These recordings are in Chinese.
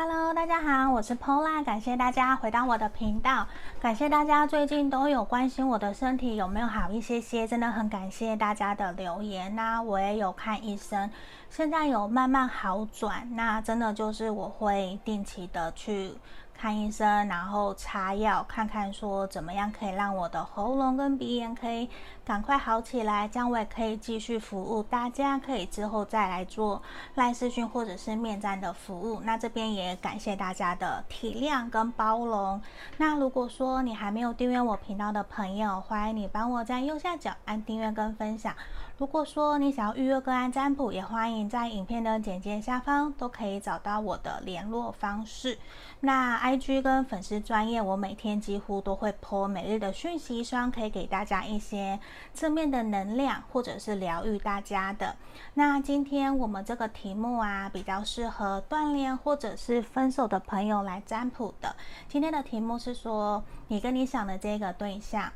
Hello，大家好，我是 Pola，感谢大家回到我的频道，感谢大家最近都有关心我的身体有没有好一些些，真的很感谢大家的留言。那我也有看医生，现在有慢慢好转，那真的就是我会定期的去。看医生，然后擦药，看看说怎么样可以让我的喉咙跟鼻炎可以赶快好起来，这样我也可以继续服务大家，可以之后再来做赖视讯或者是面站的服务。那这边也感谢大家的体谅跟包容。那如果说你还没有订阅我频道的朋友，欢迎你帮我在右下角按订阅跟分享。如果说你想要预约个案占卜，也欢迎在影片的简介下方都可以找到我的联络方式。那 IG 跟粉丝专业，我每天几乎都会 po 每日的讯息，希望可以给大家一些正面的能量，或者是疗愈大家的。那今天我们这个题目啊，比较适合锻炼或者是分手的朋友来占卜的。今天的题目是说，你跟你想的这个对象。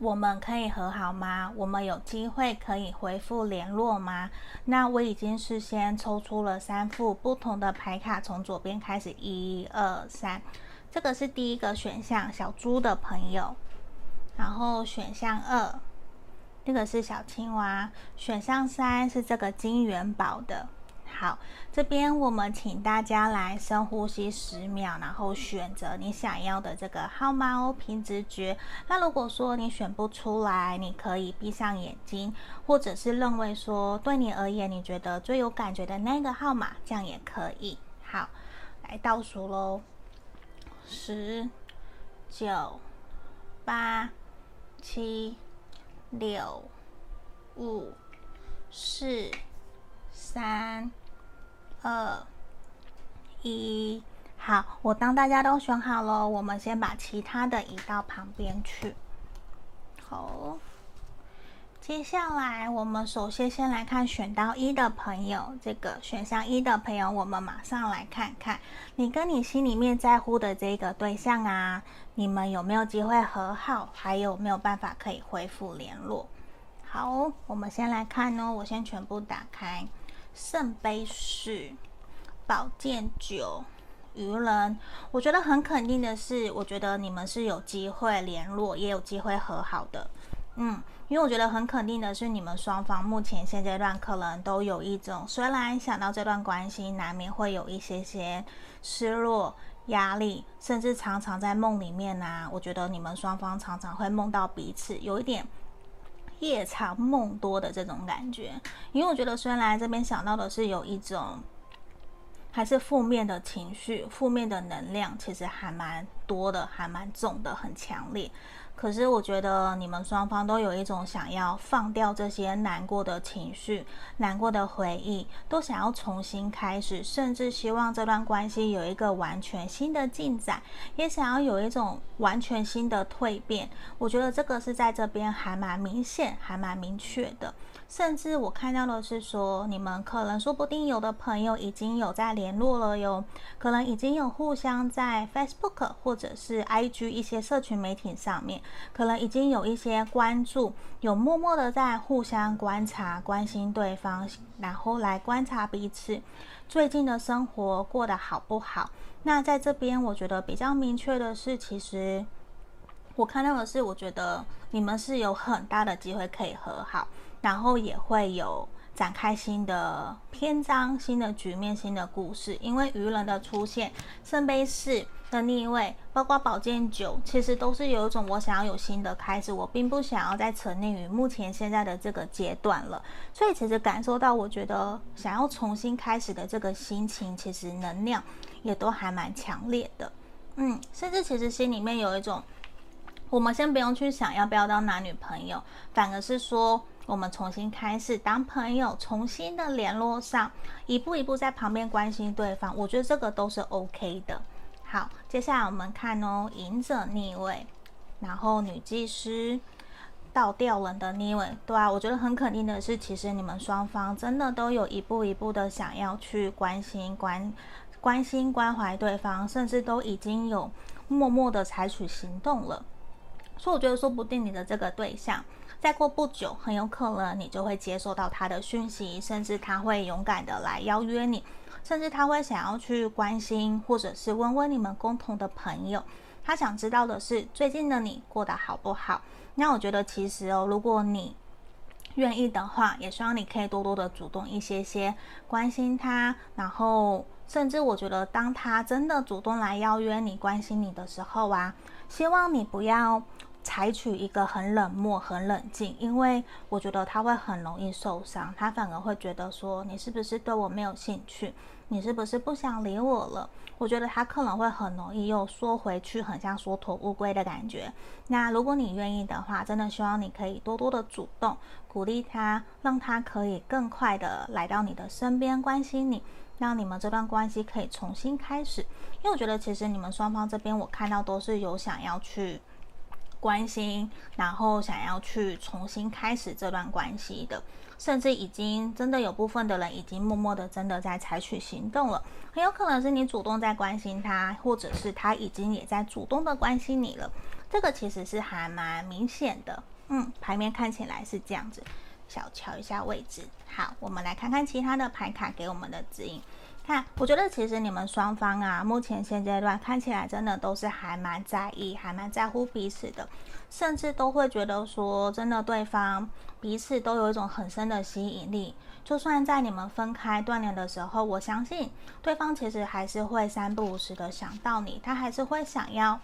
我们可以和好吗？我们有机会可以恢复联络吗？那我已经事先抽出了三副不同的牌卡，从左边开始，一二三，这个是第一个选项，小猪的朋友。然后选项二，这个是小青蛙。选项三是这个金元宝的。好，这边我们请大家来深呼吸十秒，然后选择你想要的这个号码哦，凭直觉。那如果说你选不出来，你可以闭上眼睛，或者是认为说对你而言你觉得最有感觉的那个号码，这样也可以。好，来倒数喽，十、九、八、七、六、五、四、三。二一，好，我当大家都选好了，我们先把其他的移到旁边去。好，接下来我们首先先来看选到一的朋友，这个选项一的朋友，我们马上来看看你跟你心里面在乎的这个对象啊，你们有没有机会和好，还有没有办法可以恢复联络？好，我们先来看哦，我先全部打开。圣杯四、宝剑九、愚人，我觉得很肯定的是，我觉得你们是有机会联络，也有机会和好的。嗯，因为我觉得很肯定的是，你们双方目前现阶段可能都有一种，虽然想到这段关系，难免会有一些些失落、压力，甚至常常在梦里面呢、我觉得你们双方常常会梦到彼此，有一点。夜长梦多的这种感觉，因为我觉得虽然这边想到的是有一种还是负面的情绪、负面的能量，其实还蛮多的，还蛮重的，很强烈。可是我觉得你们双方都有一种想要放掉这些难过的情绪、难过的回忆，都想要重新开始，甚至希望这段关系有一个完全新的进展，也想要有一种完全新的蜕变。我觉得这个是在这边还蛮明显、还蛮明确的。甚至我看到的是说，你们可能说不定有的朋友已经有在联络了哟，可能已经有互相在 Facebook 或者是 IG 一些社群媒体上面，可能已经有一些关注，有默默的在互相观察、关心对方，然后来观察彼此最近的生活过得好不好。那在这边，我觉得比较明确的是，其实我看到的是，我觉得你们是有很大的机会可以和好。然后也会有展开新的篇章、新的局面、新的故事。因为愚人的出现，圣杯四的逆位，包括宝剑九，其实都是有一种我想要有新的开始，我并不想要再沉溺于目前现在的这个阶段了。所以其实感受到，我觉得想要重新开始的这个心情，其实能量也都还蛮强烈的。嗯，甚至其实心里面有一种，我们先不用去想要不要当男女朋友，反而是说。我们重新开始当朋友，重新的联络上，一步一步在旁边关心对方，我觉得这个都是 OK 的。好，接下来我们看哦，隐者逆位，然后女祭司倒吊人的逆位，对啊，我觉得很肯定的是，其实你们双方真的都有一步一步的想要去关心、关关心、关怀对方，甚至都已经有默默的采取行动了。所以我觉得说不定你的这个对象，再过不久，很有可能你就会接收到他的讯息，甚至他会勇敢的来邀约你，甚至他会想要去关心，或者是问问你们共同的朋友。他想知道的是最近的你过得好不好？那我觉得其实哦，如果你愿意的话，也希望你可以多多的主动一些些关心他，然后甚至我觉得当他真的主动来邀约你、关心你的时候啊，希望你不要采取一个很冷漠、很冷静，因为我觉得他会很容易受伤，他反而会觉得说你是不是对我没有兴趣？你是不是不想理我了？我觉得他可能会很容易又缩回去，很像缩头乌龟的感觉。那如果你愿意的话，真的希望你可以多多的主动鼓励他，让他可以更快的来到你的身边，关心你，让你们这段关系可以重新开始。因为我觉得其实你们双方这边我看到都是有想要去关心，然后想要去重新开始这段关系的。甚至已经真的有部分的人已经默默的真的在采取行动了，很有可能是你主动在关心他，或者是他已经也在主动的关心你了。这个其实是还蛮明显的，嗯，牌面看起来是这样子。小瞧一下位置，好，我们来看看其他的牌卡给我们的指引。看，我觉得其实你们双方啊，目前现阶段看起来真的都是还蛮在意，还蛮在乎彼此的，甚至都会觉得说，真的对方彼此都有一种很深的吸引力。就算在你们分开锻炼的时候，我相信对方其实还是会三不五时的想到你，他还是会想要。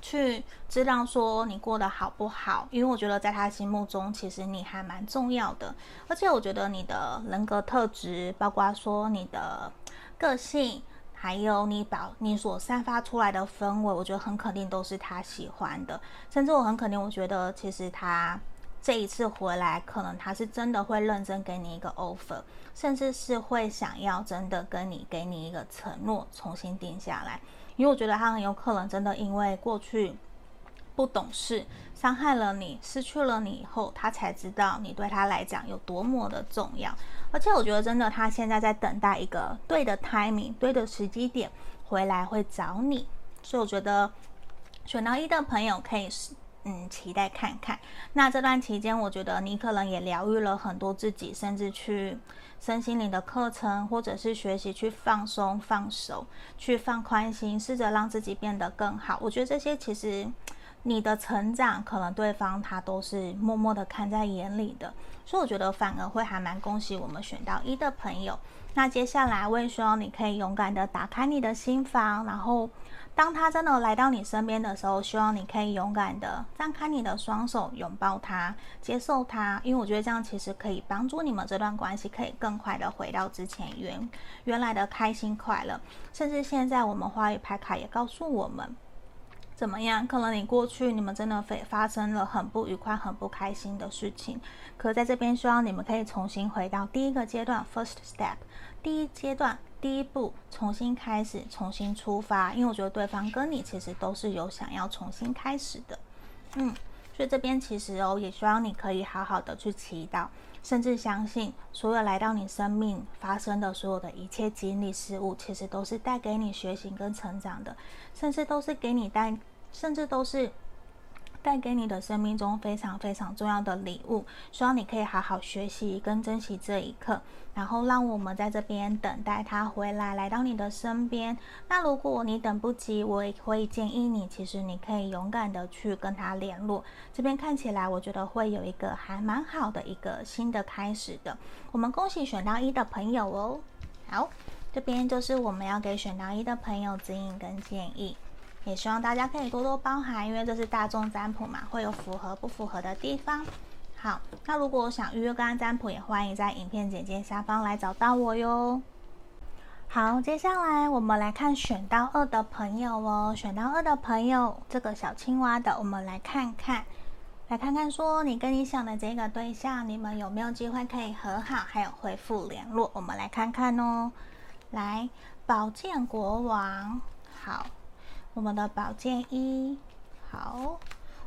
去知道说你过得好不好，因为我觉得在他心目中，其实你还蛮重要的。而且我觉得你的人格特质，包括说你的个性，还有你表你所散发出来的氛围，我觉得很肯定都是他喜欢的。甚至我很肯定，我觉得其实他这一次回来，可能他是真的会认真给你一个 offer，甚至是会想要真的跟你给你一个承诺，重新定下来。因为我觉得他很有可能真的因为过去不懂事，伤害了你，失去了你以后，他才知道你对他来讲有多么的重要。而且我觉得真的，他现在在等待一个对的 timing、对的时机点回来会找你。所以我觉得选到一的朋友可以嗯期待看看。那这段期间，我觉得你可能也疗愈了很多自己，甚至去。身心灵的课程，或者是学习去放松、放手，去放宽心，试着让自己变得更好。我觉得这些其实你的成长，可能对方他都是默默的看在眼里的。所以我觉得反而会还蛮恭喜我们选到一的朋友。那接下来我也希望你可以勇敢的打开你的心房，然后。当他真的来到你身边的时候，希望你可以勇敢的张开你的双手，拥抱他，接受他，因为我觉得这样其实可以帮助你们这段关系可以更快的回到之前原原来的开心快乐。甚至现在我们花语牌卡也告诉我们，怎么样？可能你过去你们真的发发生了很不愉快、很不开心的事情，可在这边希望你们可以重新回到第一个阶段，first step，第一阶段。第一步，重新开始，重新出发，因为我觉得对方跟你其实都是有想要重新开始的，嗯，所以这边其实哦，也希望你可以好好的去祈祷，甚至相信所有来到你生命发生的所有的一切经历事物，其实都是带给你学习跟成长的，甚至都是给你带，甚至都是。带给你的生命中非常非常重要的礼物，希望你可以好好学习跟珍惜这一刻，然后让我们在这边等待他回来，来到你的身边。那如果你等不及，我也会建议你，其实你可以勇敢的去跟他联络。这边看起来，我觉得会有一个还蛮好的一个新的开始的。我们恭喜选到一的朋友哦。好，这边就是我们要给选到一的朋友指引跟建议。也希望大家可以多多包涵，因为这是大众占卜嘛，会有符合不符合的地方。好，那如果想预约个案占卜，也欢迎在影片简介下方来找到我哟。好，接下来我们来看选到二的朋友哦，选到二的朋友，这个小青蛙的，我们来看看，来看看说你跟你想的这个对象，你们有没有机会可以和好，还有恢复联络？我们来看看哦。来，宝剑国王，好。我们的宝剑一，好，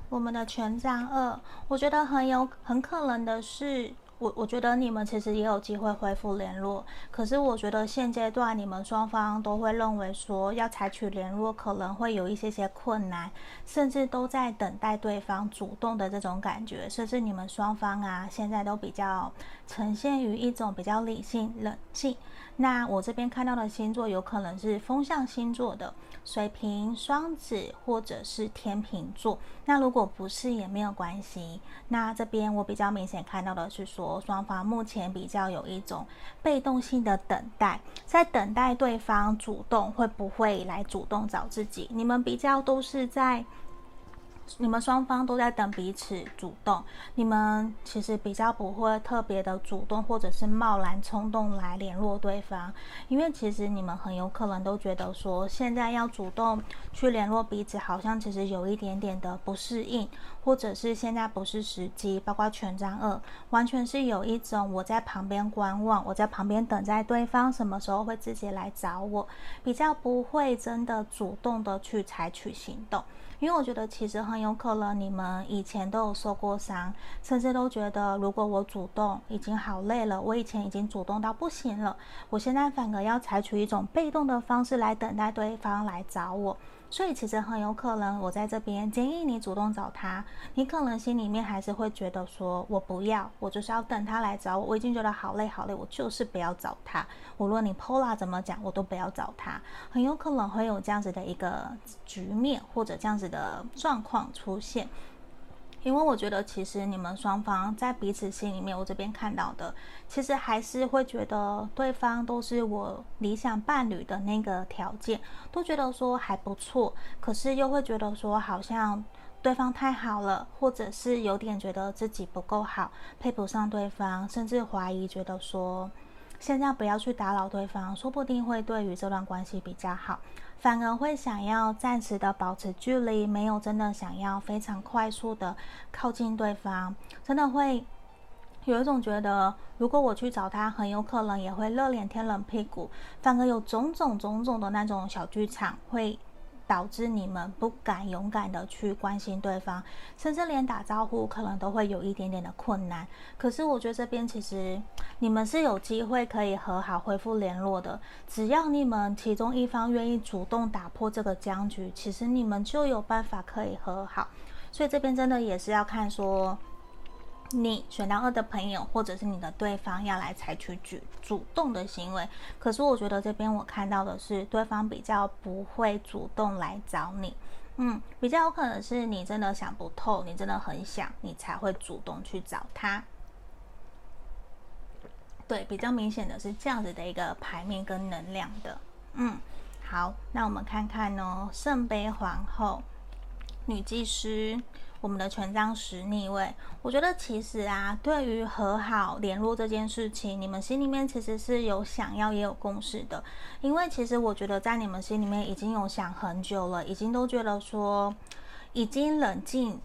我们的权杖二，我觉得很有很可能的是，我我觉得你们其实也有机会恢复联络，可是我觉得现阶段你们双方都会认为说要采取联络可能会有一些些困难，甚至都在等待对方主动的这种感觉，甚至你们双方啊现在都比较呈现于一种比较理性冷静。那我这边看到的星座有可能是风象星座的水瓶、双子或者是天秤座。那如果不是也没有关系。那这边我比较明显看到的是说，双方目前比较有一种被动性的等待，在等待对方主动，会不会来主动找自己？你们比较都是在。你们双方都在等彼此主动，你们其实比较不会特别的主动，或者是贸然冲动来联络对方，因为其实你们很有可能都觉得说，现在要主动去联络彼此，好像其实有一点点的不适应，或者是现在不是时机，包括权杖二，完全是有一种我在旁边观望，我在旁边等待对方什么时候会自己来找我，比较不会真的主动的去采取行动。因为我觉得其实很有可能你们以前都有受过伤，甚至都觉得如果我主动已经好累了，我以前已经主动到不行了，我现在反而要采取一种被动的方式来等待对方来找我。所以其实很有可能，我在这边建议你主动找他，你可能心里面还是会觉得说，我不要，我就是要等他来找我。我已经觉得好累好累，我就是不要找他。无论你 Pola 怎么讲，我都不要找他。很有可能会有这样子的一个局面，或者这样子的状况出现。因为我觉得，其实你们双方在彼此心里面，我这边看到的，其实还是会觉得对方都是我理想伴侣的那个条件，都觉得说还不错，可是又会觉得说好像对方太好了，或者是有点觉得自己不够好，配不上对方，甚至怀疑，觉得说现在不要去打扰对方，说不定会对于这段关系比较好。反而会想要暂时的保持距离，没有真的想要非常快速的靠近对方，真的会有一种觉得，如果我去找他，很有可能也会热脸贴冷屁股，反而有种种种种的那种小剧场会。导致你们不敢勇敢的去关心对方，甚至连打招呼可能都会有一点点的困难。可是我觉得这边其实你们是有机会可以和好、恢复联络的。只要你们其中一方愿意主动打破这个僵局，其实你们就有办法可以和好。所以这边真的也是要看说。你选到二的朋友，或者是你的对方要来采取主主动的行为，可是我觉得这边我看到的是对方比较不会主动来找你，嗯，比较有可能是你真的想不透，你真的很想，你才会主动去找他。对，比较明显的是这样子的一个牌面跟能量的，嗯，好，那我们看看呢，圣杯皇后，女祭司。我们的权杖十逆位，我觉得其实啊，对于和好联络这件事情，你们心里面其实是有想要也有共识的，因为其实我觉得在你们心里面已经有想很久了，已经都觉得说已经冷静，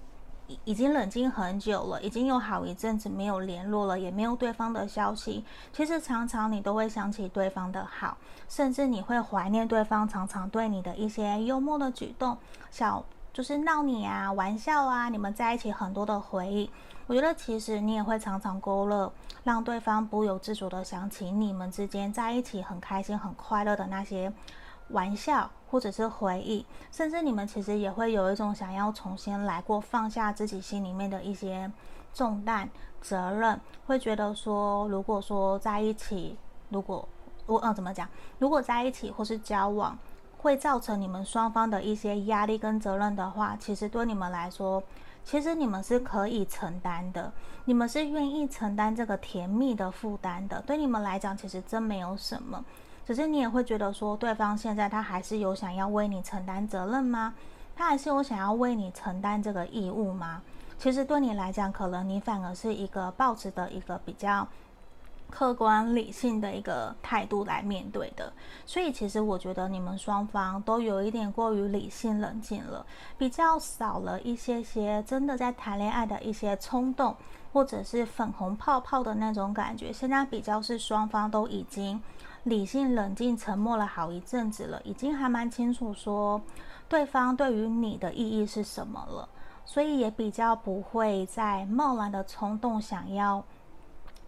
已经冷静很久了，已经有好一阵子没有联络了，也没有对方的消息。其实常常你都会想起对方的好，甚至你会怀念对方常常对你的一些幽默的举动，小。就是闹你啊，玩笑啊，你们在一起很多的回忆，我觉得其实你也会常常勾勒，让对方不由自主的想起你们之间在一起很开心、很快乐的那些玩笑或者是回忆，甚至你们其实也会有一种想要重新来过，放下自己心里面的一些重担、责任，会觉得说，如果说在一起，如果我嗯怎么讲，如果在一起或是交往。会造成你们双方的一些压力跟责任的话，其实对你们来说，其实你们是可以承担的，你们是愿意承担这个甜蜜的负担的。对你们来讲，其实真没有什么，只是你也会觉得说，对方现在他还是有想要为你承担责任吗？他还是有想要为你承担这个义务吗？其实对你来讲，可能你反而是一个抱持的一个比较。客观理性的一个态度来面对的，所以其实我觉得你们双方都有一点过于理性冷静了，比较少了一些些真的在谈恋爱的一些冲动，或者是粉红泡泡的那种感觉。现在比较是双方都已经理性冷静、沉默了好一阵子了，已经还蛮清楚说对方对于你的意义是什么了，所以也比较不会再贸然的冲动想要。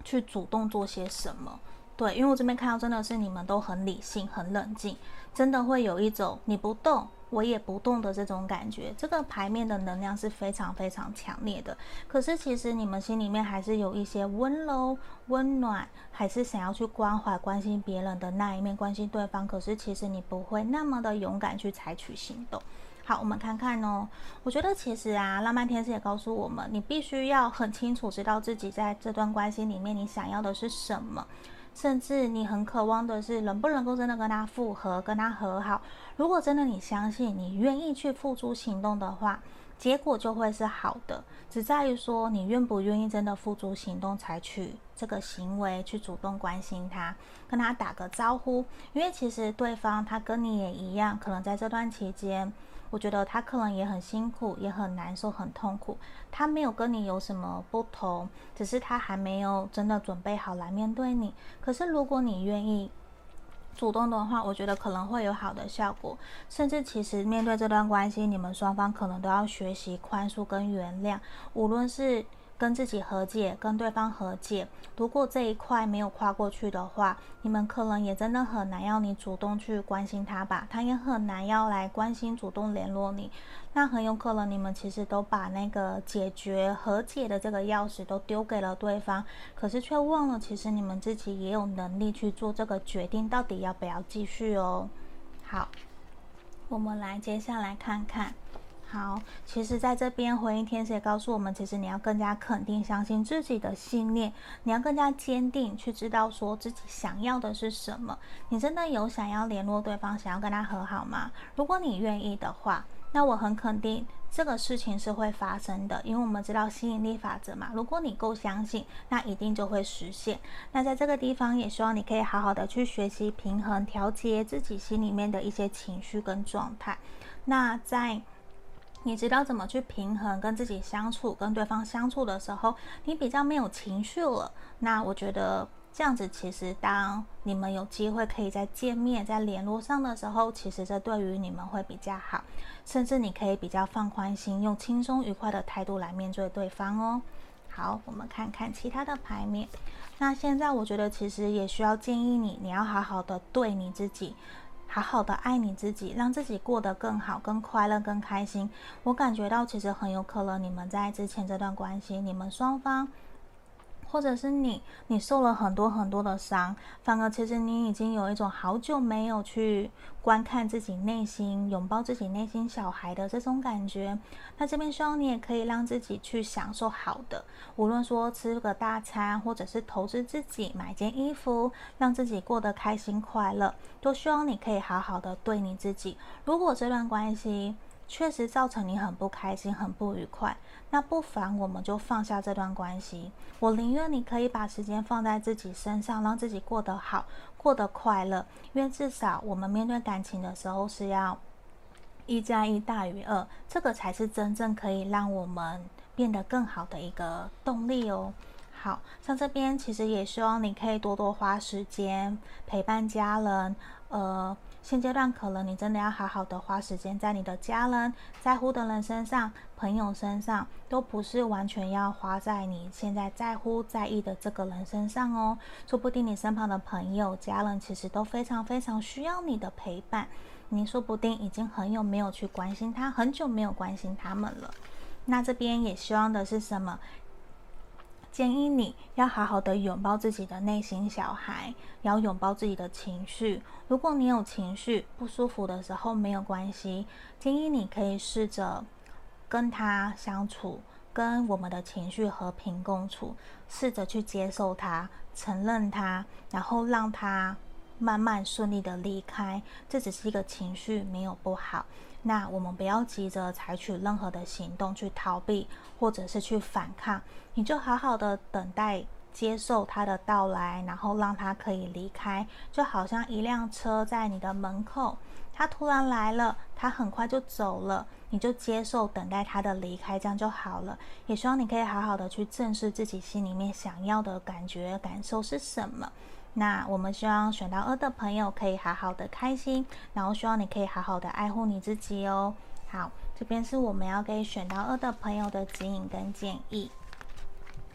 去主动做些什么。对，因为我这边看到真的是你们都很理性、很冷静，真的会有一种你不动，我也不动的这种感觉。这个牌面的能量是非常非常强烈的。可是其实你们心里面还是有一些温柔、温暖，还是想要去关怀、关心别人的那一面，关心对方。可是其实你不会那么的勇敢去采取行动。好，我们看看哦。我觉得其实啊，浪漫天使也告诉我们，你必须要很清楚知道自己在这段关系里面你想要的是什么。甚至你很渴望的是能不能够真的跟他复合，跟他和好。如果真的你相信，你愿意去付诸行动的话，结果就会是好的。只在于说你愿不愿意真的付诸行动，采取这个行为去主动关心他，跟他打个招呼。因为其实对方他跟你也一样，可能在这段期间。我觉得他可能也很辛苦，也很难受，很痛苦。他没有跟你有什么不同，只是他还没有真的准备好来面对你。可是如果你愿意主动的话，我觉得可能会有好的效果。甚至其实面对这段关系，你们双方可能都要学习宽恕跟原谅，无论是。跟自己和解，跟对方和解。如果这一块没有跨过去的话，你们可能也真的很难要你主动去关心他吧，他也很难要来关心、主动联络你。那很有可能你们其实都把那个解决和解的这个钥匙都丢给了对方，可是却忘了，其实你们自己也有能力去做这个决定，到底要不要继续哦。好，我们来接下来看看。好，其实在这边回应天使也告诉我们，其实你要更加肯定、相信自己的信念，你要更加坚定，去知道说自己想要的是什么。你真的有想要联络对方，想要跟他和好吗？如果你愿意的话，那我很肯定这个事情是会发生的，因为我们知道吸引力法则嘛。如果你够相信，那一定就会实现。那在这个地方，也希望你可以好好的去学习平衡、调节自己心里面的一些情绪跟状态。那在你知道怎么去平衡跟自己相处、跟对方相处的时候，你比较没有情绪了。那我觉得这样子，其实当你们有机会可以再见面、在联络上的时候，其实这对于你们会比较好，甚至你可以比较放宽心，用轻松愉快的态度来面对对方哦。好，我们看看其他的牌面。那现在我觉得其实也需要建议你，你要好好的对你自己。好好的爱你自己，让自己过得更好、更快乐、更开心。我感觉到，其实很有可能你们在之前这段关系，你们双方。或者是你，你受了很多很多的伤，反而其实你已经有一种好久没有去观看自己内心、拥抱自己内心小孩的这种感觉。那这边希望你也可以让自己去享受好的，无论说吃个大餐，或者是投资自己买件衣服，让自己过得开心快乐，都希望你可以好好的对你自己。如果这段关系，确实造成你很不开心、很不愉快，那不妨我们就放下这段关系。我宁愿你可以把时间放在自己身上，让自己过得好、过得快乐。因为至少我们面对感情的时候是要一加一大于二，这个才是真正可以让我们变得更好的一个动力哦。好，像这边其实也希望你可以多多花时间陪伴家人，呃。现阶段可能你真的要好好的花时间在你的家人在乎的人身上、朋友身上，都不是完全要花在你现在在乎在意的这个人身上哦。说不定你身旁的朋友、家人其实都非常非常需要你的陪伴，你说不定已经很久没有去关心他，很久没有关心他们了。那这边也希望的是什么？建议你要好好的拥抱自己的内心小孩，要拥抱自己的情绪。如果你有情绪不舒服的时候，没有关系，建议你可以试着跟他相处，跟我们的情绪和平共处，试着去接受他，承认他，然后让他慢慢顺利的离开。这只是一个情绪，没有不好。那我们不要急着采取任何的行动去逃避，或者是去反抗，你就好好的等待，接受他的到来，然后让他可以离开，就好像一辆车在你的门口，他突然来了，他很快就走了，你就接受等待他的离开，这样就好了。也希望你可以好好的去正视自己心里面想要的感觉、感受是什么。那我们希望选到二的朋友可以好好的开心，然后希望你可以好好的爱护你自己哦。好，这边是我们要给选到二的朋友的指引跟建议。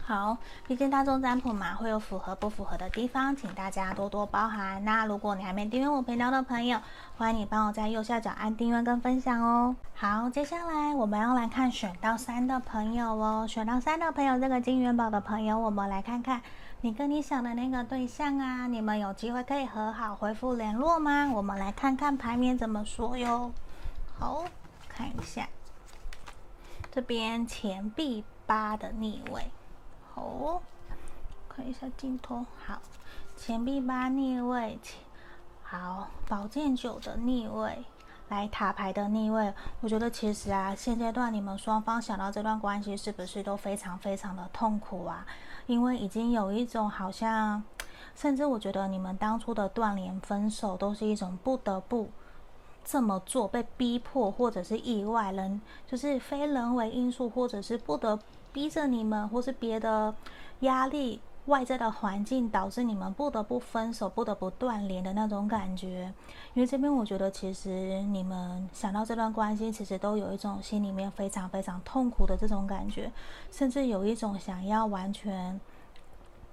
好，毕竟大众占卜嘛，会有符合不符合的地方，请大家多多包涵。那如果你还没订阅我频道的朋友，欢迎你帮我在右下角按订阅跟分享哦。好，接下来我们要来看选到三的朋友哦，选到三的朋友，这个金元宝的朋友，我们来看看你跟你想的那个对象啊，你们有机会可以和好、恢复联络吗？我们来看看牌面怎么说哟。好，看一下这边钱币八的逆位。好，看一下镜头。好，钱币八逆位，好，宝剑九的逆位，来塔牌的逆位。我觉得其实啊，现阶段你们双方想到这段关系，是不是都非常非常的痛苦啊？因为已经有一种好像，甚至我觉得你们当初的断联、分手，都是一种不得不这么做，被逼迫，或者是意外人，就是非人为因素，或者是不得。逼着你们，或是别的压力、外在的环境，导致你们不得不分手、不得不断联的那种感觉。因为这边我觉得，其实你们想到这段关系，其实都有一种心里面非常非常痛苦的这种感觉，甚至有一种想要完全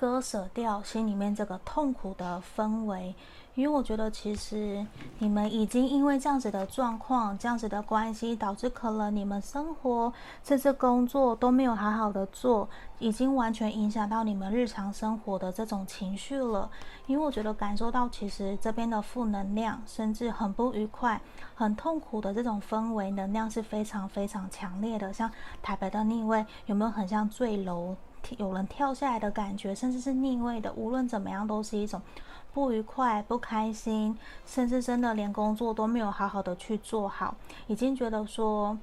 割舍掉心里面这个痛苦的氛围。因为我觉得，其实你们已经因为这样子的状况、这样子的关系，导致可能你们生活甚至工作都没有好好的做，已经完全影响到你们日常生活的这种情绪了。因为我觉得感受到，其实这边的负能量，甚至很不愉快、很痛苦的这种氛围能量是非常非常强烈的。像台北的逆位，有没有很像坠楼，有人跳下来的感觉，甚至是逆位的，无论怎么样，都是一种。不愉快、不开心，甚至真的连工作都没有好好的去做好，已经觉得说，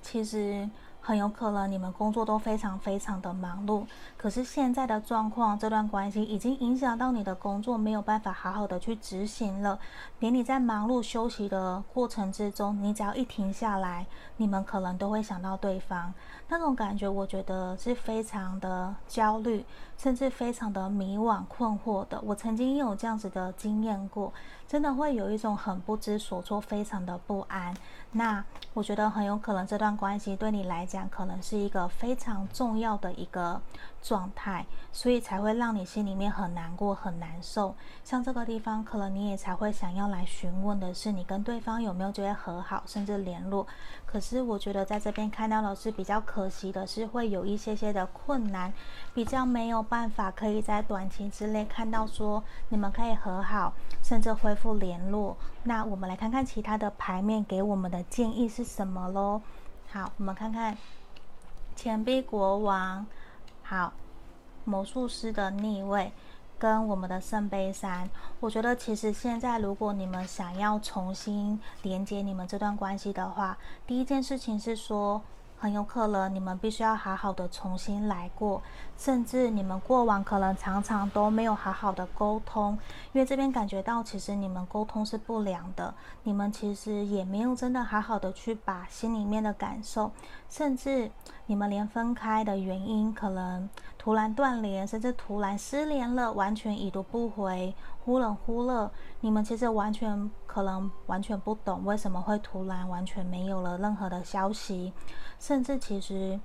其实。很有可能你们工作都非常非常的忙碌，可是现在的状况，这段关系已经影响到你的工作，没有办法好好的去执行了。连你在忙碌休息的过程之中，你只要一停下来，你们可能都会想到对方，那种感觉，我觉得是非常的焦虑，甚至非常的迷惘困惑的。我曾经有这样子的经验过，真的会有一种很不知所措，非常的不安。那我觉得很有可能这段关系对你来讲，可能是一个非常重要的一个状态，所以才会让你心里面很难过、很难受。像这个地方，可能你也才会想要来询问的是，你跟对方有没有觉得和好，甚至联络。可是我觉得在这边看到的是比较可惜的是，会有一些些的困难，比较没有办法可以在短期之内看到说你们可以和好，甚至恢复联络。那我们来看看其他的牌面给我们的建议是什么喽？好，我们看看钱币国王，好，魔术师的逆位。跟我们的圣杯三，我觉得其实现在如果你们想要重新连接你们这段关系的话，第一件事情是说，很有可能你们必须要好好的重新来过，甚至你们过往可能常常都没有好好的沟通，因为这边感觉到其实你们沟通是不良的，你们其实也没有真的好好的去把心里面的感受，甚至你们连分开的原因可能。突然断联，甚至突然失联了，完全已读不回，忽冷忽热。你们其实完全可能完全不懂为什么会突然完全没有了任何的消息，甚至其实。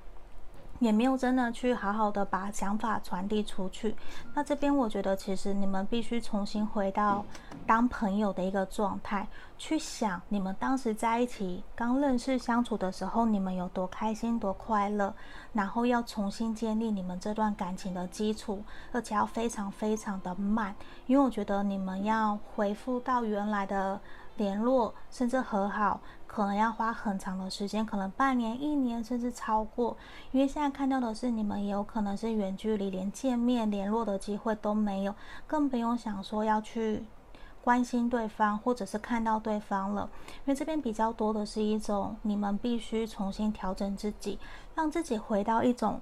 也没有真的去好好的把想法传递出去。那这边我觉得，其实你们必须重新回到当朋友的一个状态，去想你们当时在一起刚认识相处的时候，你们有多开心、多快乐。然后要重新建立你们这段感情的基础，而且要非常非常的慢，因为我觉得你们要恢复到原来的联络，甚至和好。可能要花很长的时间，可能半年、一年，甚至超过。因为现在看到的是，你们也有可能是远距离，连见面联络的机会都没有，更不用想说要去关心对方，或者是看到对方了。因为这边比较多的是一种，你们必须重新调整自己，让自己回到一种。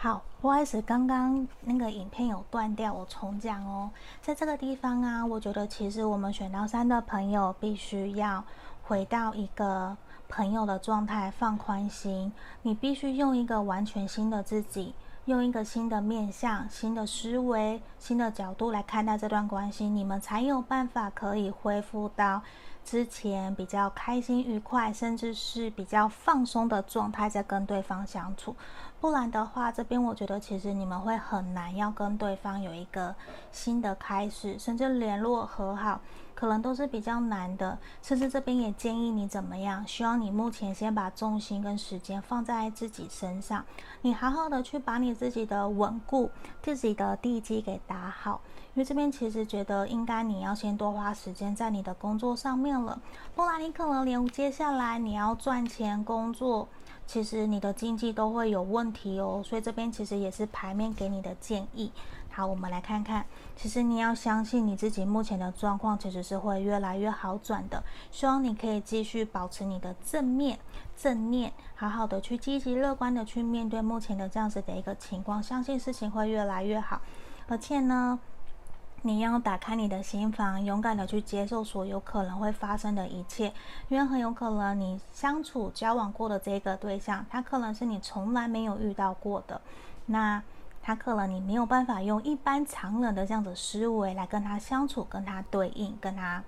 好，不好意思，刚刚那个影片有断掉，我重讲哦。在这个地方啊，我觉得其实我们选到三的朋友必须要回到一个朋友的状态，放宽心。你必须用一个完全新的自己，用一个新的面向、新的思维、新的角度来看待这段关系，你们才有办法可以恢复到之前比较开心、愉快，甚至是比较放松的状态，在跟对方相处。不然的话，这边我觉得其实你们会很难要跟对方有一个新的开始，甚至联络和好。可能都是比较难的，甚至这边也建议你怎么样？希望你目前先把重心跟时间放在自己身上，你好好的去把你自己的稳固、自己的地基给打好。因为这边其实觉得应该你要先多花时间在你的工作上面了，不然你可能连接下来你要赚钱工作，其实你的经济都会有问题哦。所以这边其实也是牌面给你的建议。好，我们来看看。其实你要相信你自己目前的状况，其实是会越来越好转的。希望你可以继续保持你的正面、正念，好好的去积极乐观的去面对目前的这样子的一个情况，相信事情会越来越好。而且呢，你要打开你的心房，勇敢的去接受所有可能会发生的一切，因为很有可能你相处交往过的这个对象，他可能是你从来没有遇到过的。那。他可能你没有办法用一般常人的这样的思维来跟他相处、跟他对应、跟他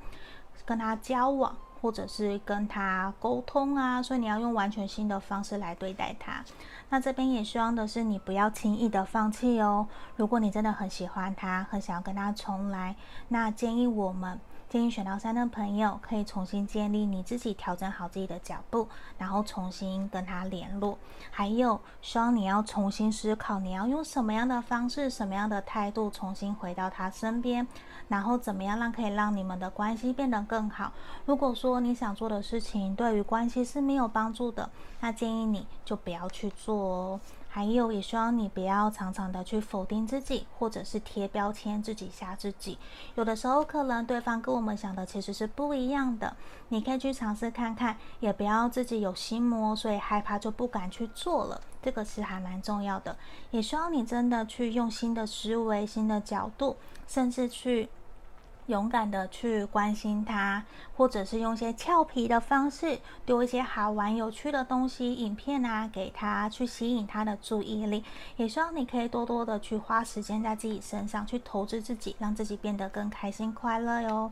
跟他交往，或者是跟他沟通啊，所以你要用完全新的方式来对待他。那这边也希望的是你不要轻易的放弃哦。如果你真的很喜欢他，很想要跟他重来，那建议我们。建议选到三的朋友可以重新建立你自己，调整好自己的脚步，然后重新跟他联络。还有，希望你要重新思考，你要用什么样的方式、什么样的态度重新回到他身边，然后怎么样让可以让你们的关系变得更好。如果说你想做的事情对于关系是没有帮助的，那建议你就不要去做哦。还有，也希望你不要常常的去否定自己，或者是贴标签自己吓自己。有的时候，可能对方跟我们想的其实是不一样的。你可以去尝试看看，也不要自己有心魔，所以害怕就不敢去做了。这个是还蛮重要的。也希望你真的去用新的思维、新的角度，甚至去。勇敢的去关心他，或者是用一些俏皮的方式，丢一些好玩有趣的东西、影片啊给他，去吸引他的注意力。也希望你可以多多的去花时间在自己身上，去投资自己，让自己变得更开心快乐哟。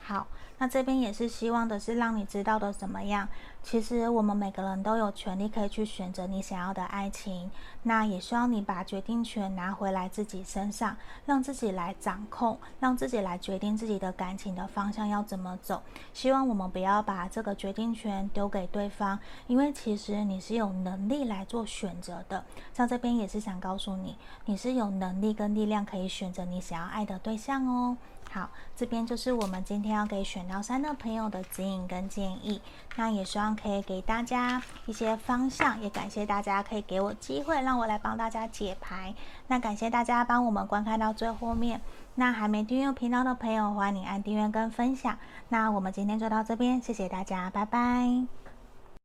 好，那这边也是希望的是让你知道的怎么样？其实我们每个人都有权利可以去选择你想要的爱情。那也希望你把决定权拿回来自己身上，让自己来掌控，让自己来决定自己的感情的方向要怎么走。希望我们不要把这个决定权丢给对方，因为其实你是有能力来做选择的。像这边也是想告诉你，你是有能力跟力量可以选择你想要爱的对象哦。好，这边就是我们今天要给选到三的朋友的指引跟建议。那也希望可以给大家一些方向，也感谢大家可以给我机会，让我来帮大家解牌。那感谢大家帮我们观看到最后面。那还没订阅频道的朋友，欢迎你按订阅跟分享。那我们今天就到这边，谢谢大家，拜拜。